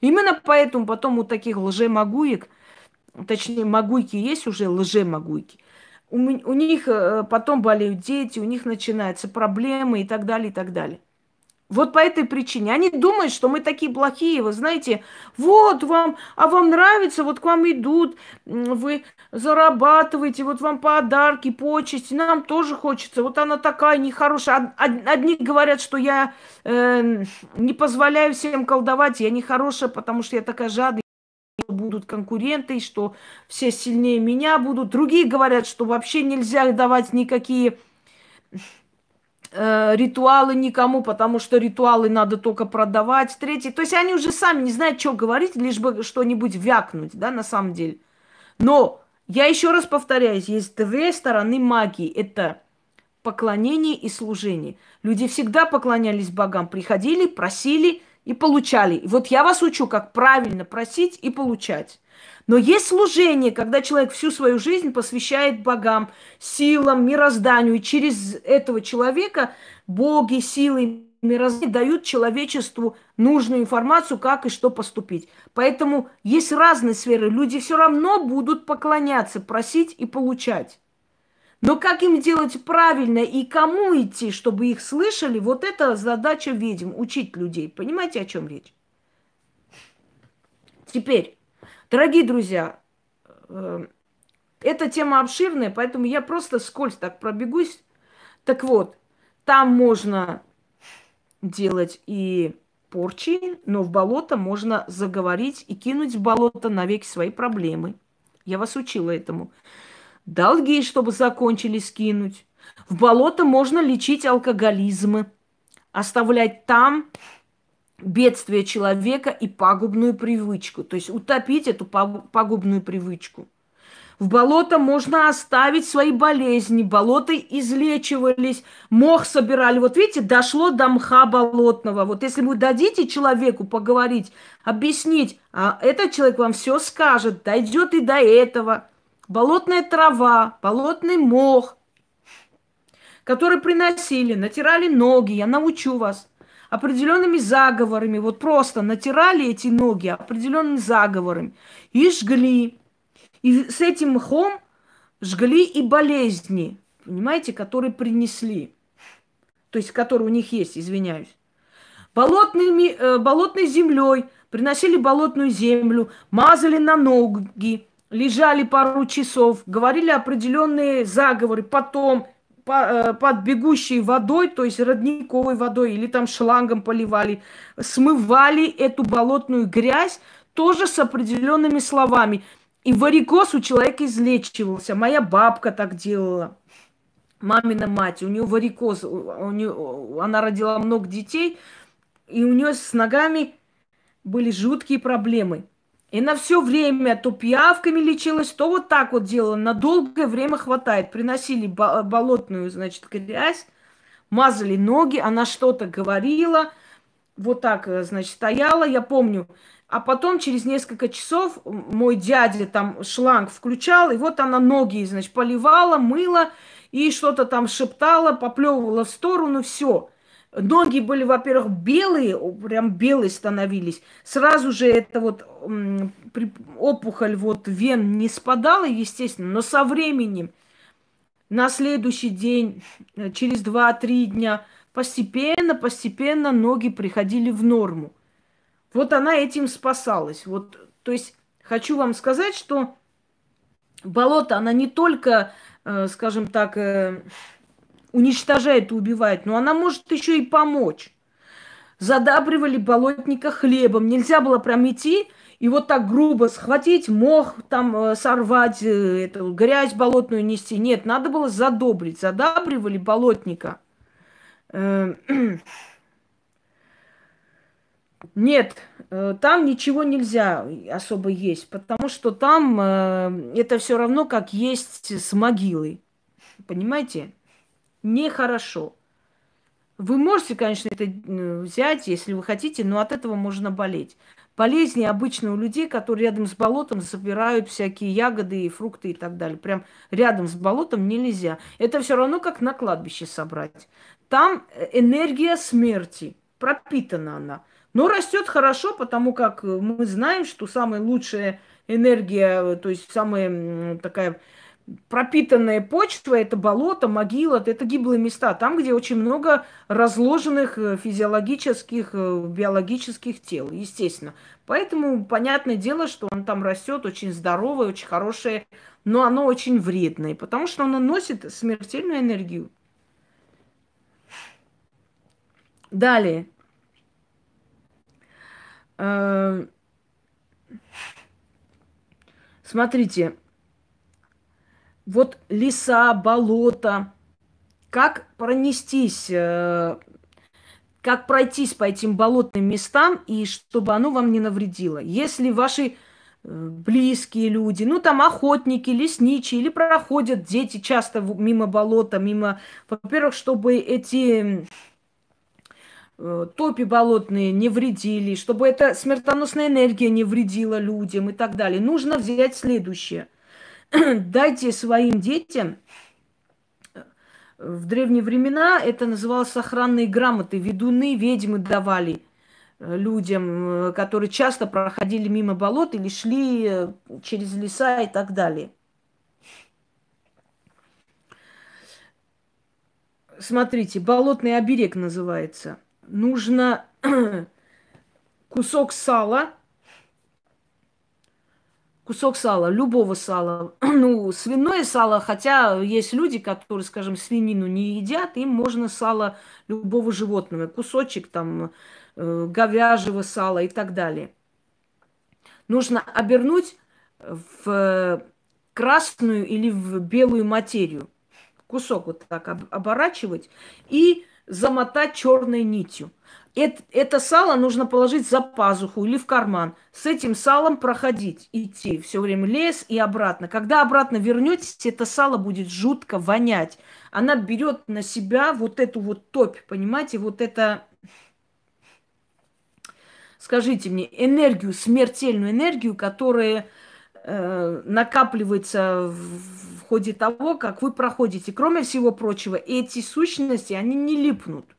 Именно поэтому потом у таких лжемагуек, точнее, магуйки есть уже лжемагуйки, у, у них э, потом болеют дети, у них начинаются проблемы и так далее, и так далее. Вот по этой причине. Они думают, что мы такие плохие. Вы знаете, вот вам, а вам нравится, вот к вам идут, вы зарабатываете, вот вам подарки, почести. Нам тоже хочется. Вот она такая нехорошая. Одни говорят, что я э, не позволяю всем колдовать, я нехорошая, потому что я такая жадная будут конкуренты, что все сильнее меня будут. Другие говорят, что вообще нельзя давать никакие э, ритуалы никому, потому что ритуалы надо только продавать. Третий, то есть они уже сами не знают, что говорить, лишь бы что-нибудь вякнуть, да, на самом деле. Но я еще раз повторяюсь, есть две стороны магии. Это поклонение и служение. Люди всегда поклонялись богам, приходили, просили и получали. И вот я вас учу, как правильно просить и получать. Но есть служение, когда человек всю свою жизнь посвящает богам, силам, мирозданию. И через этого человека боги, силы, мироздание дают человечеству нужную информацию, как и что поступить. Поэтому есть разные сферы. Люди все равно будут поклоняться, просить и получать. Но как им делать правильно и кому идти, чтобы их слышали, вот это задача ведьм, учить людей. Понимаете, о чем речь? Теперь, Дорогие друзья, э, эта тема обширная, поэтому я просто скользь так пробегусь. Так вот, там можно делать и порчи, но в болото можно заговорить и кинуть в болото навеки свои проблемы. Я вас учила этому. Долги, чтобы закончили, скинуть. В болото можно лечить алкоголизмы, оставлять там бедствие человека и пагубную привычку. То есть утопить эту пагубную привычку. В болото можно оставить свои болезни. Болота излечивались, мох собирали. Вот видите, дошло до мха болотного. Вот если вы дадите человеку поговорить, объяснить, а этот человек вам все скажет, дойдет и до этого. Болотная трава, болотный мох, который приносили, натирали ноги. Я научу вас – определенными заговорами, вот просто натирали эти ноги определенными заговорами и жгли. И с этим мхом жгли и болезни, понимаете, которые принесли. То есть, которые у них есть, извиняюсь. Болотными, э, болотной землей приносили болотную землю, мазали на ноги, лежали пару часов, говорили определенные заговоры, потом Э, под бегущей водой, то есть родниковой водой, или там шлангом поливали, смывали эту болотную грязь тоже с определенными словами. И варикоз у человека излечивался. Моя бабка так делала. Мамина мать, у нее варикоз, у нее, она родила много детей, и у нее с ногами были жуткие проблемы. И на все время то пиявками лечилась, то вот так вот делала. На долгое время хватает. Приносили болотную, значит, грязь, мазали ноги, она что-то говорила, вот так, э, значит, стояла, я помню. А потом через несколько часов мой дядя там шланг включал, и вот она ноги, значит, поливала, мыла, и что-то там шептала, поплевывала в сторону, все. Ноги были, во-первых, белые, прям белые становились. Сразу же это вот опухоль вот вен не спадала, естественно, но со временем, на следующий день, э, через 2-3 дня, постепенно, постепенно ноги приходили в норму. Вот она этим спасалась. Вот, то есть хочу вам сказать, что болото, она не только, э, скажем так, э, уничтожает и убивает, но она может еще и помочь. задабривали болотника хлебом. Нельзя было прям идти и вот так грубо схватить, мох там э, сорвать, э, эту грязь болотную нести. Нет, надо было задобрить. Задабривали болотника. Э, нет, там ничего нельзя особо есть, потому что там это все равно как есть с могилой. Понимаете? Нехорошо. Вы можете, конечно, это взять, если вы хотите, но от этого можно болеть болезни обычно у людей, которые рядом с болотом собирают всякие ягоды и фрукты и так далее. Прям рядом с болотом нельзя. Это все равно как на кладбище собрать. Там э, энергия смерти, пропитана она. Но растет хорошо, потому как мы знаем, что самая лучшая энергия, то есть самая такая пропитанная почва, это болото, могила, это гиблые места, там, где очень много разложенных э, физиологических, э, биологических тел, естественно. Поэтому понятное дело, что он там растет очень здоровое, очень хорошее, но оно очень вредное, потому что оно носит смертельную энергию. Далее. Э, смотрите, вот леса, болота, как пронестись, э, как пройтись по этим болотным местам, и чтобы оно вам не навредило. Если ваши э, близкие люди, ну там охотники, лесничие, или проходят дети часто мимо болота, мимо, во-первых, чтобы эти э, топи болотные не вредили, чтобы эта смертоносная энергия не вредила людям и так далее. Нужно взять следующее. дайте своим детям в древние времена это называлось охранные грамоты. Ведуны, ведьмы давали э, людям, э, которые часто проходили мимо болот или шли э, через леса и так далее. Смотрите, болотный оберег называется. Нужно кусок сала – кусок сала, любого сала. ну, свиное сало, хотя есть люди, которые, скажем, свинину не едят, им можно сало любого животного, кусочек там э, говяжьего сала и так далее. Нужно обернуть в красную или в белую материю. Кусок вот так оборачивать и замотать черной нитью это, это сало нужно положить за пазуху или в карман. С этим салом проходить, идти все время лес и обратно. Когда обратно вернетесь, это сало будет жутко вонять. Она берет на себя вот эту вот топь, понимаете, вот это, скажите мне, энергию, смертельную энергию, которая э, накапливается в, в ходе того, как вы проходите. Кроме всего прочего, эти сущности, они не липнут.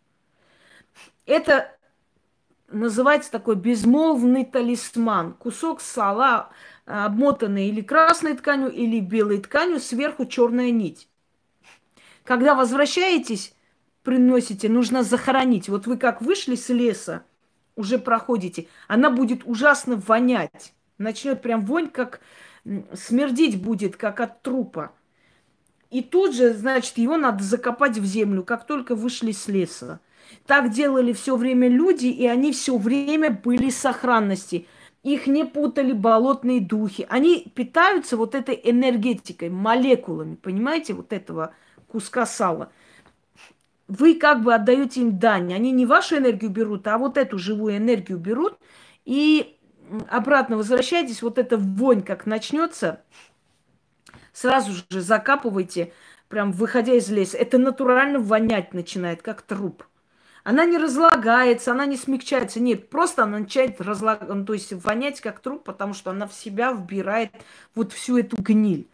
Это называется такой безмолвный талисман. Кусок сала, обмотанный или красной тканью, или белой тканью, сверху черная нить. Когда возвращаетесь, приносите, нужно захоронить. Вот вы как вышли с леса, уже проходите, она будет ужасно вонять. Начнет прям вонь, как смердить будет, как от трупа. И тут же, значит, его надо закопать в землю, как только вышли с леса. Так делали все время люди, и они все время были сохранности. Их не путали болотные духи. Они питаются вот этой энергетикой, молекулами, понимаете, вот этого куска сала. Вы как бы отдаете им дань. Они не вашу энергию берут, а вот эту живую энергию берут. И обратно возвращайтесь, вот эта вонь как начнется, сразу же закапывайте, прям выходя из леса. Это натурально вонять начинает, как труп. Она не разлагается, она не смягчается. Нет, просто она начинает разлагаться, ну, то есть вонять как труп, потому что она в себя вбирает вот всю эту гниль.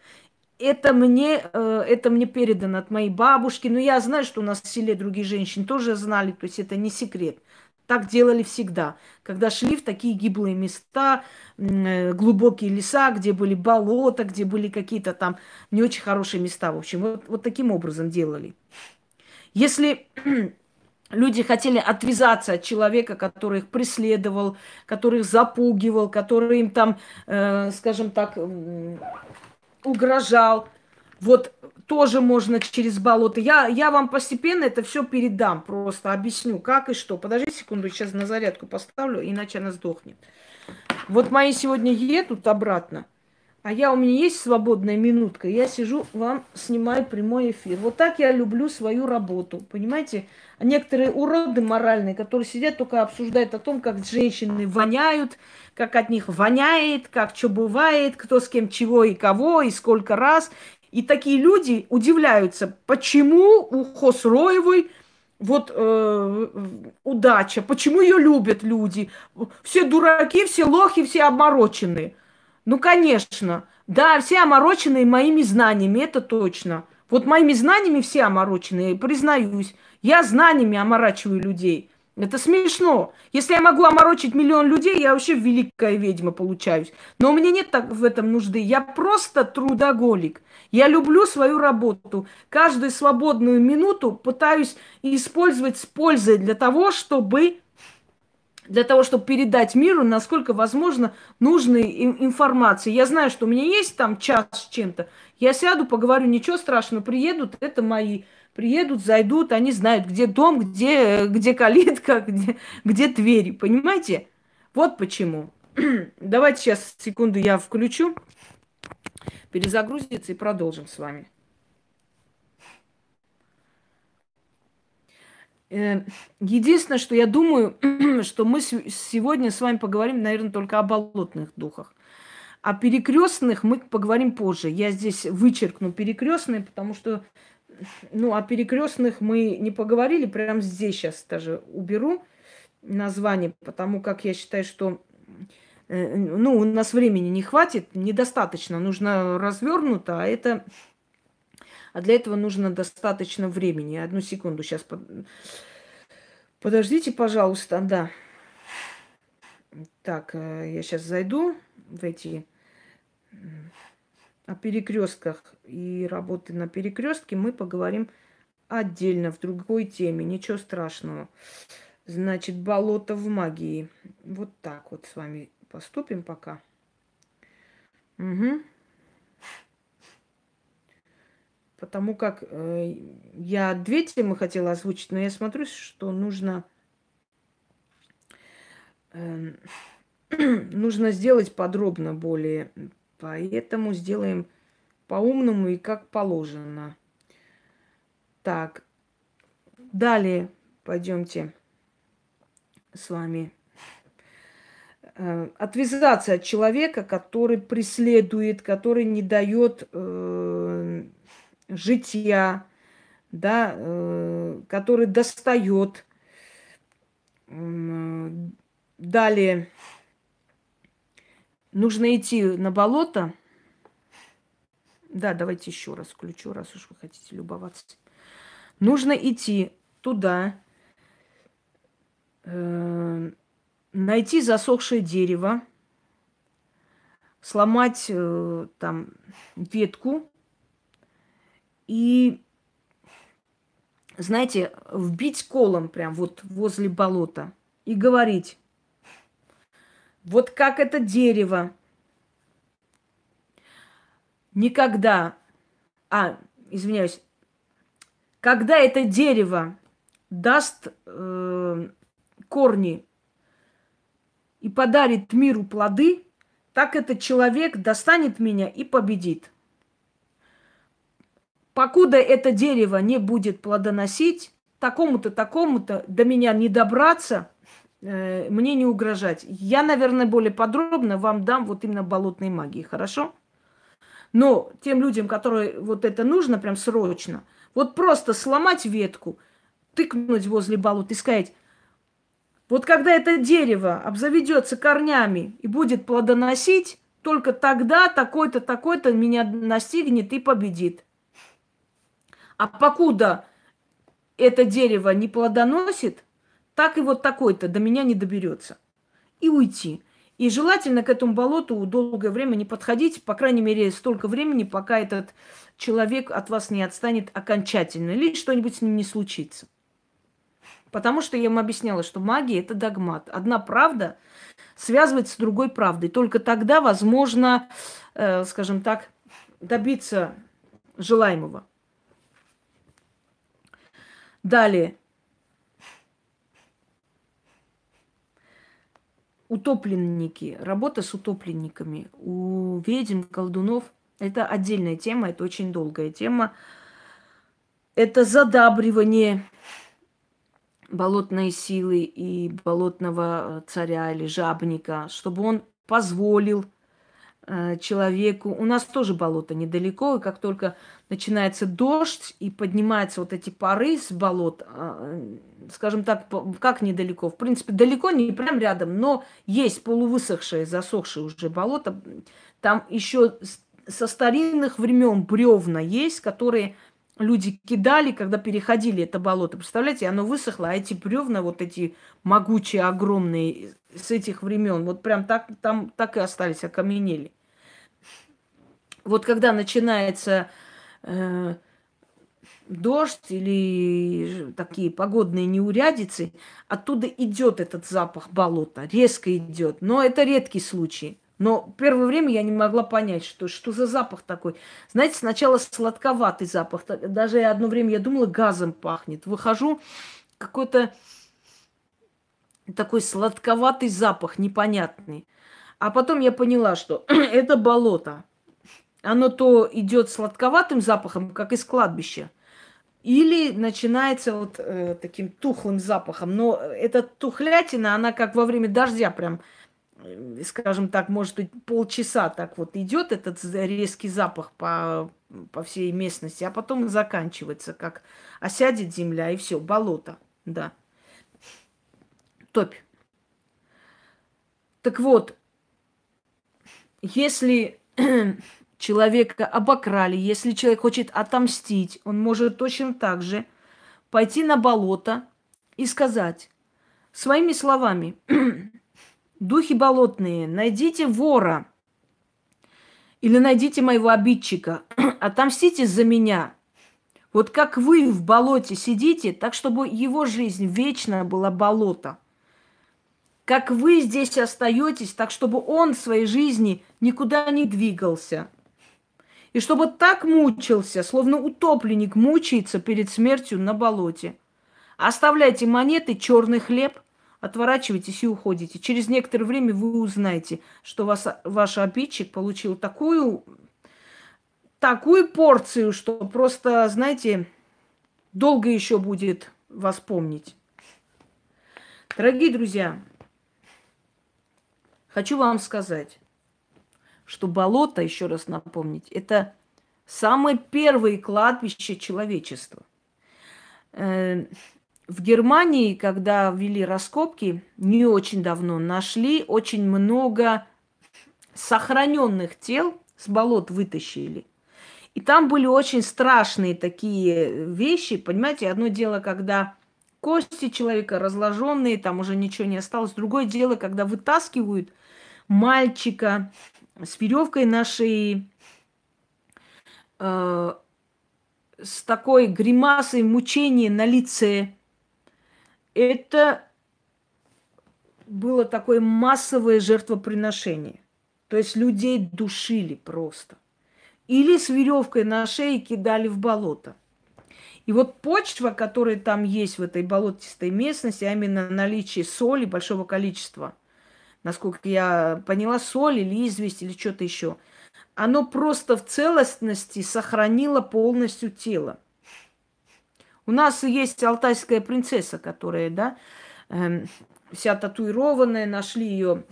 Это мне, э, это мне передано от моей бабушки. Но я знаю, что у нас в селе другие женщины тоже знали, то есть это не секрет. Так делали всегда. Когда шли в такие гиблые места, э, глубокие леса, где были болота, где были какие-то там не очень хорошие места. В общем, вот, вот таким образом делали. Если Люди хотели отвязаться от человека, который их преследовал, который их запугивал, который им там, э, скажем так, угрожал. Вот тоже можно через болото. Я, я вам постепенно это все передам, просто объясню, как и что. Подожди секунду, сейчас на зарядку поставлю, иначе она сдохнет. Вот мои сегодня едут обратно, а я у меня есть свободная минутка, я сижу, вам снимаю прямой эфир. Вот так я люблю свою работу, понимаете? Некоторые уроды моральные, которые сидят только обсуждают о том, как женщины воняют, как от них воняет, как что бывает, кто с кем чего и кого, и сколько раз. И такие люди удивляются, почему у Хосроевой вот э, удача, почему ее любят люди. Все дураки, все лохи, все обмороченные. Ну, конечно. Да, все омороченные моими знаниями, это точно. Вот моими знаниями все омороченные, признаюсь. Я знаниями оморачиваю людей. Это смешно. Если я могу оморочить миллион людей, я вообще великая ведьма получаюсь. Но у меня нет так в этом нужды. Я просто трудоголик. Я люблю свою работу. Каждую свободную минуту пытаюсь использовать с пользой для того, чтобы для того, чтобы передать миру, насколько возможно, нужной информации. Я знаю, что у меня есть там час с чем-то. Я сяду, поговорю, ничего страшного, приедут, это мои. Приедут, зайдут, они знают, где дом, где, где калитка, где, где двери, понимаете? Вот почему. Давайте сейчас, секунду, я включу, перезагрузится и продолжим с вами. Единственное, что я думаю, что мы сегодня с вами поговорим, наверное, только о болотных духах. О перекрестных мы поговорим позже. Я здесь вычеркну перекрестные, потому что ну, о перекрестных мы не поговорили. Прямо здесь сейчас даже уберу название, потому как я считаю, что э, ну, у нас времени не хватит, недостаточно. Нужно развернуто, а это а для этого нужно достаточно времени. Одну секунду, сейчас. Под... Подождите, пожалуйста, да. Так, э, я сейчас зайду в эти о перекрестках и работы на перекрестке мы поговорим отдельно в другой теме. Ничего страшного. Значит, болото в магии. Вот так вот с вами поступим пока. Угу потому как э, я две темы хотела озвучить, но я смотрю, что нужно э, нужно сделать подробно более, поэтому сделаем по-умному и как положено. Так, далее пойдемте с вами э, отвязаться от человека, который преследует, который не дает э, жития, да, э, который достает. Далее нужно идти на болото. Да, давайте еще раз включу, раз уж вы хотите любоваться. Нужно идти туда, э, найти засохшее дерево, сломать э, там ветку, и, знаете, вбить колом прям вот возле болота и говорить, вот как это дерево никогда, а, извиняюсь, когда это дерево даст э, корни и подарит миру плоды, так этот человек достанет меня и победит. Покуда это дерево не будет плодоносить, такому-то, такому-то до меня не добраться, э, мне не угрожать. Я, наверное, более подробно вам дам вот именно болотной магии, хорошо? Но тем людям, которые вот это нужно прям срочно, вот просто сломать ветку, тыкнуть возле болота и сказать, вот когда это дерево обзаведется корнями и будет плодоносить, только тогда такой-то, такой-то меня настигнет и победит. А покуда это дерево не плодоносит, так и вот такой-то до меня не доберется. И уйти. И желательно к этому болоту долгое время не подходить, по крайней мере, столько времени, пока этот человек от вас не отстанет окончательно, или что-нибудь с ним не случится. Потому что я ему объясняла, что магия – это догмат. Одна правда связывается с другой правдой. Только тогда возможно, э, скажем так, добиться желаемого. Далее. Утопленники. Работа с утопленниками. У ведьм, колдунов – это отдельная тема, это очень долгая тема. Это задабривание болотной силы и болотного царя или жабника, чтобы он позволил человеку. У нас тоже болото недалеко, и как только начинается дождь и поднимаются вот эти пары с болот, а, скажем так, как недалеко, в принципе, далеко, не прям рядом, но есть полувысохшее, засохшее уже болото. Там еще со старинных времен бревна есть, которые люди кидали, когда переходили это болото. Представляете, оно высохло, а эти бревна, вот эти могучие, огромные, с этих времен, вот прям так, там так и остались, окаменели. Вот когда начинается э, дождь или такие погодные неурядицы, оттуда идет этот запах болота, резко идет. Но это редкий случай. Но первое время я не могла понять, что, что за запах такой. Знаете, сначала сладковатый запах. Даже одно время я думала, газом пахнет. Выхожу, какой-то такой сладковатый запах, непонятный. А потом я поняла, что это болото. Оно то идет сладковатым запахом, как из кладбища, или начинается вот э, таким тухлым запахом. Но эта тухлятина, она как во время дождя прям скажем так, может быть, полчаса так вот идет этот резкий запах по, по всей местности, а потом заканчивается, как осядет земля, и все, болото, да. Топь. Так вот, если человека обокрали, если человек хочет отомстить, он может точно так же пойти на болото и сказать своими словами, Духи болотные, найдите вора или найдите моего обидчика, отомстите за меня. Вот как вы в болоте сидите, так чтобы его жизнь вечно была болото. Как вы здесь остаетесь, так чтобы он в своей жизни никуда не двигался. И чтобы так мучился, словно утопленник мучается перед смертью на болоте. Оставляйте монеты, черный хлеб – отворачиваетесь и уходите. Через некоторое время вы узнаете, что вас, ваш обидчик получил такую, такую порцию, что просто, знаете, долго еще будет вас помнить. Дорогие друзья, хочу вам сказать, что болото, еще раз напомнить, это самое первое кладбище человечества. В Германии, когда ввели раскопки, не очень давно, нашли очень много сохраненных тел, с болот вытащили. И там были очень страшные такие вещи. Понимаете, одно дело, когда кости человека разложенные, там уже ничего не осталось. Другое дело, когда вытаскивают мальчика с веревкой на шее, э, с такой гримасой мучения на лице, это было такое массовое жертвоприношение. То есть людей душили просто. Или с веревкой на шее кидали в болото. И вот почва, которая там есть в этой болотистой местности, а именно наличие соли большого количества, насколько я поняла, соль или известь или что-то еще, оно просто в целостности сохранило полностью тело. У нас есть алтайская принцесса, которая, да, э, вся татуированная, нашли ее,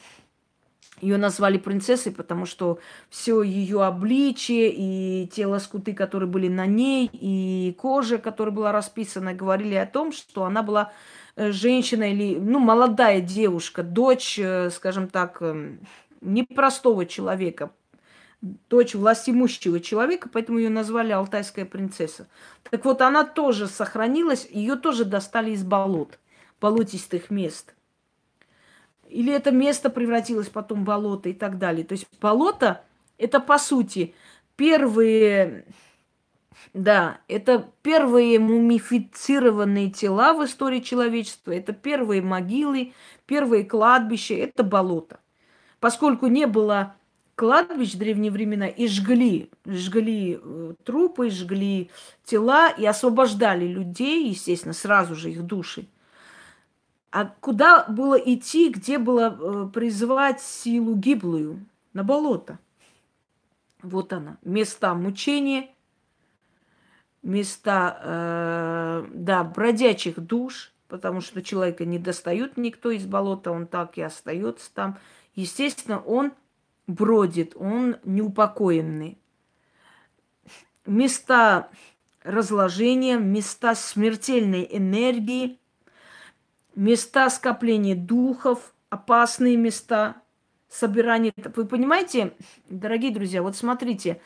ее назвали принцессой, потому что все ее обличие и те лоскуты, которые были на ней, и кожа, которая была расписана, говорили о том, что она была э, женщина или, ну, молодая девушка, дочь, э, скажем так, эм, непростого человека, дочь властимущего человека, поэтому ее назвали Алтайская принцесса. Так вот, она тоже сохранилась, ее тоже достали из болот, болотистых мест. Или это место превратилось потом в болото и так далее. То есть болото – это, по сути, первые, да, это первые мумифицированные тела в истории человечества, это первые могилы, первые кладбища, это болото. Поскольку не было кладбищ в древние времена и жгли, жгли э, трупы, жгли тела и освобождали людей, естественно, сразу же их души. А куда было идти, где было э, призывать силу гиблую? На болото. Вот она. Места мучения, места, э, да, бродячих душ, потому что человека не достают никто из болота, он так и остается там. Естественно, он бродит, он неупокоенный. Места разложения, места смертельной энергии, места скопления духов, опасные места собирания. Вы понимаете, дорогие друзья, вот смотрите,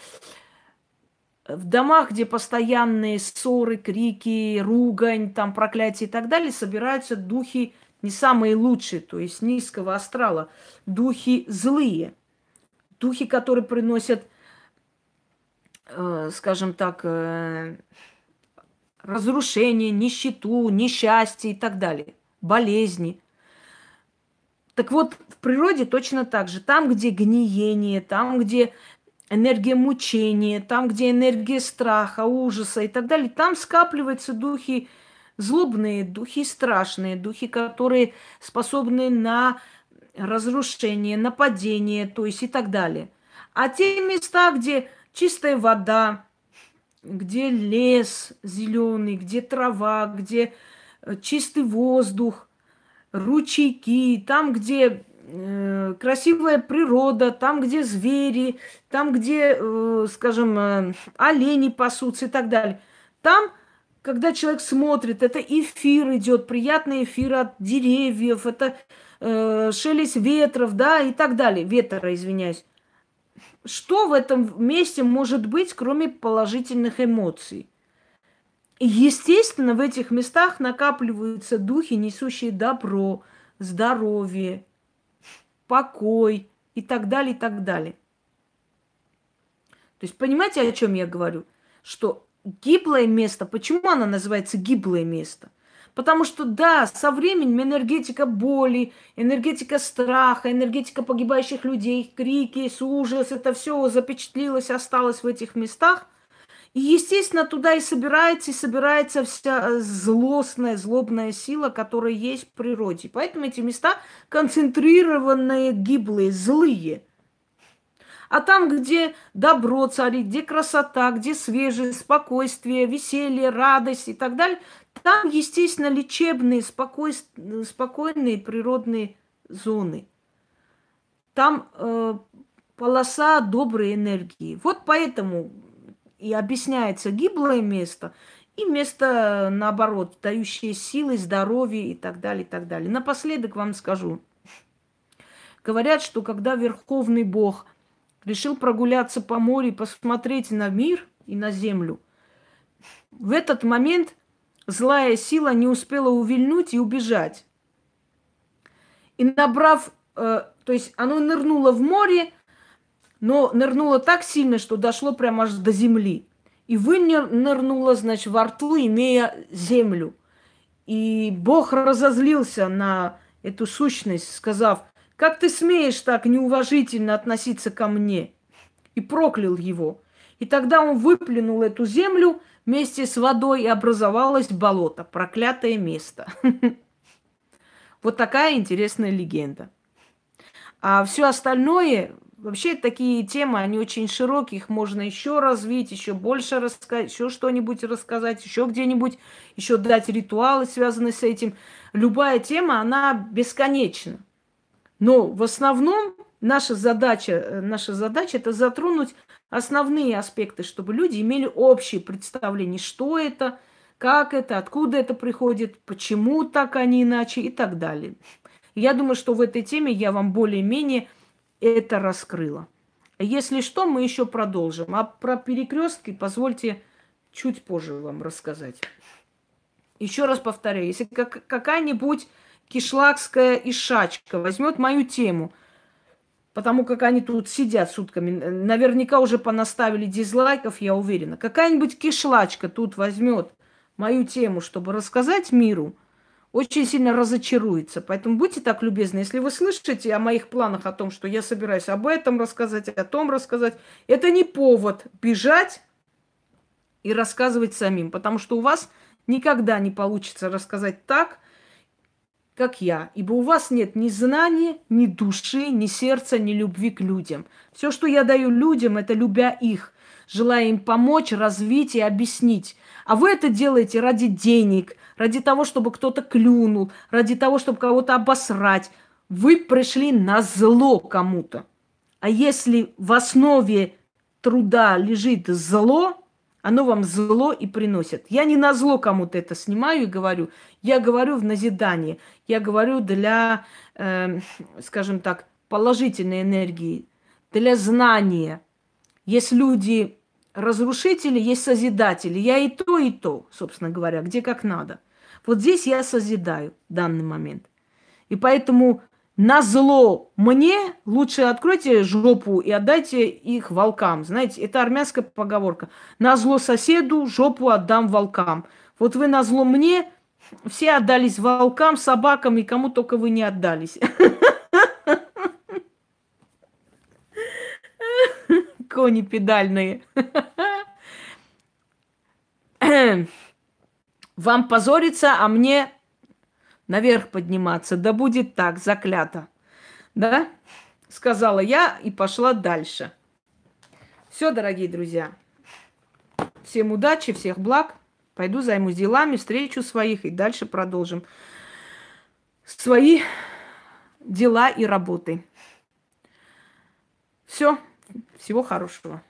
в домах, где постоянные ссоры, крики, ругань, там проклятия и так далее, собираются духи не самые лучшие, то есть низкого астрала, духи злые, духи, которые приносят, э, скажем так, э, разрушение, нищету, несчастье и так далее, болезни. Так вот, в природе точно так же. Там, где гниение, там, где энергия мучения, там, где энергия страха, ужаса и так далее, там скапливаются духи злобные, духи страшные, духи, которые способны на разрушение, нападение, то есть и так далее. А те места, где чистая вода, где лес зеленый, где трава, где э, чистый воздух, ручейки, там, где э, красивая природа, там, где звери, там, где, э, скажем, э, олени пасутся и так далее. Там, когда человек смотрит, это эфир идет, приятный эфир от деревьев, это э, шелест ветров, да, и так далее. Ветра, извиняюсь. Что в этом месте может быть, кроме положительных эмоций? И, естественно, в этих местах накапливаются духи, несущие добро, здоровье, покой и так далее, и так далее. То есть понимаете, о чем я говорю? Что гиблое место, почему оно называется гиблое место? Потому что, да, со временем энергетика боли, энергетика страха, энергетика погибающих людей, крики, ужас, это все запечатлилось, осталось в этих местах. И, естественно, туда и собирается, и собирается вся злостная, злобная сила, которая есть в природе. Поэтому эти места концентрированные, гиблые, злые. А там, где добро царит, где красота, где свежесть, спокойствие, веселье, радость и так далее, там, естественно, лечебные, спокой, спокойные природные зоны. Там э, полоса доброй энергии. Вот поэтому и объясняется гиблое место и место, наоборот, дающее силы, здоровье и так далее, и так далее. Напоследок вам скажу. Говорят, что когда Верховный Бог решил прогуляться по морю, посмотреть на мир и на землю, в этот момент злая сила не успела увильнуть и убежать. И набрав, э, то есть оно нырнуло в море, но нырнула так сильно, что дошло прямо аж до земли. И вынырнула, значит, во рту, имея землю. И Бог разозлился на эту сущность, сказав, как ты смеешь так неуважительно относиться ко мне? И проклял его. И тогда он выплюнул эту землю вместе с водой, и образовалось болото, проклятое место. Вот такая интересная легенда. А все остальное Вообще такие темы, они очень широкие, их можно еще развить, еще больше рассказать, еще что-нибудь рассказать, еще где-нибудь, еще дать ритуалы, связанные с этим. Любая тема, она бесконечна. Но в основном наша задача, э, наша задача это затронуть основные аспекты, чтобы люди имели общее представление, что это, как это, откуда это приходит, почему так, а не иначе и так далее. Я думаю, что в этой теме я вам более-менее это раскрыла. Если что, мы еще продолжим. А про перекрестки позвольте чуть позже вам рассказать. Еще раз повторяю, если как, какая-нибудь кишлакская ишачка возьмет мою тему, потому как они тут сидят сутками, наверняка уже понаставили дизлайков, я уверена. Какая-нибудь кишлачка тут возьмет мою тему, чтобы рассказать миру, очень сильно разочаруется. Поэтому будьте так любезны, если вы слышите о моих планах, о том, что я собираюсь об этом рассказать, о том рассказать, это не повод бежать и рассказывать самим, потому что у вас никогда не получится рассказать так, как я, ибо у вас нет ни знания, ни души, ни сердца, ни любви к людям. Все, что я даю людям, это любя их, желая им помочь, развить и объяснить. А вы это делаете ради денег, ради того, чтобы кто-то клюнул, ради того, чтобы кого-то обосрать. Вы пришли на зло кому-то. А если в основе труда лежит зло, оно вам зло и приносит. Я не на зло кому-то это снимаю и говорю. Я говорю в назидание. Я говорю для, э, скажем так, положительной энергии, для знания. Есть люди разрушители, есть созидатели. Я и то, и то, собственно говоря, где как надо. Вот здесь я созидаю в данный момент. И поэтому на зло мне лучше откройте жопу и отдайте их волкам. Знаете, это армянская поговорка. На зло соседу жопу отдам волкам. Вот вы на зло мне все отдались волкам, собакам и кому только вы не отдались. Кони педальные. Вам позориться, а мне наверх подниматься. Да будет так, заклято. Да? Сказала я и пошла дальше. Все, дорогие друзья. Всем удачи, всех благ. Пойду займусь делами, встречу своих и дальше продолжим свои дела и работы. Все, всего хорошего.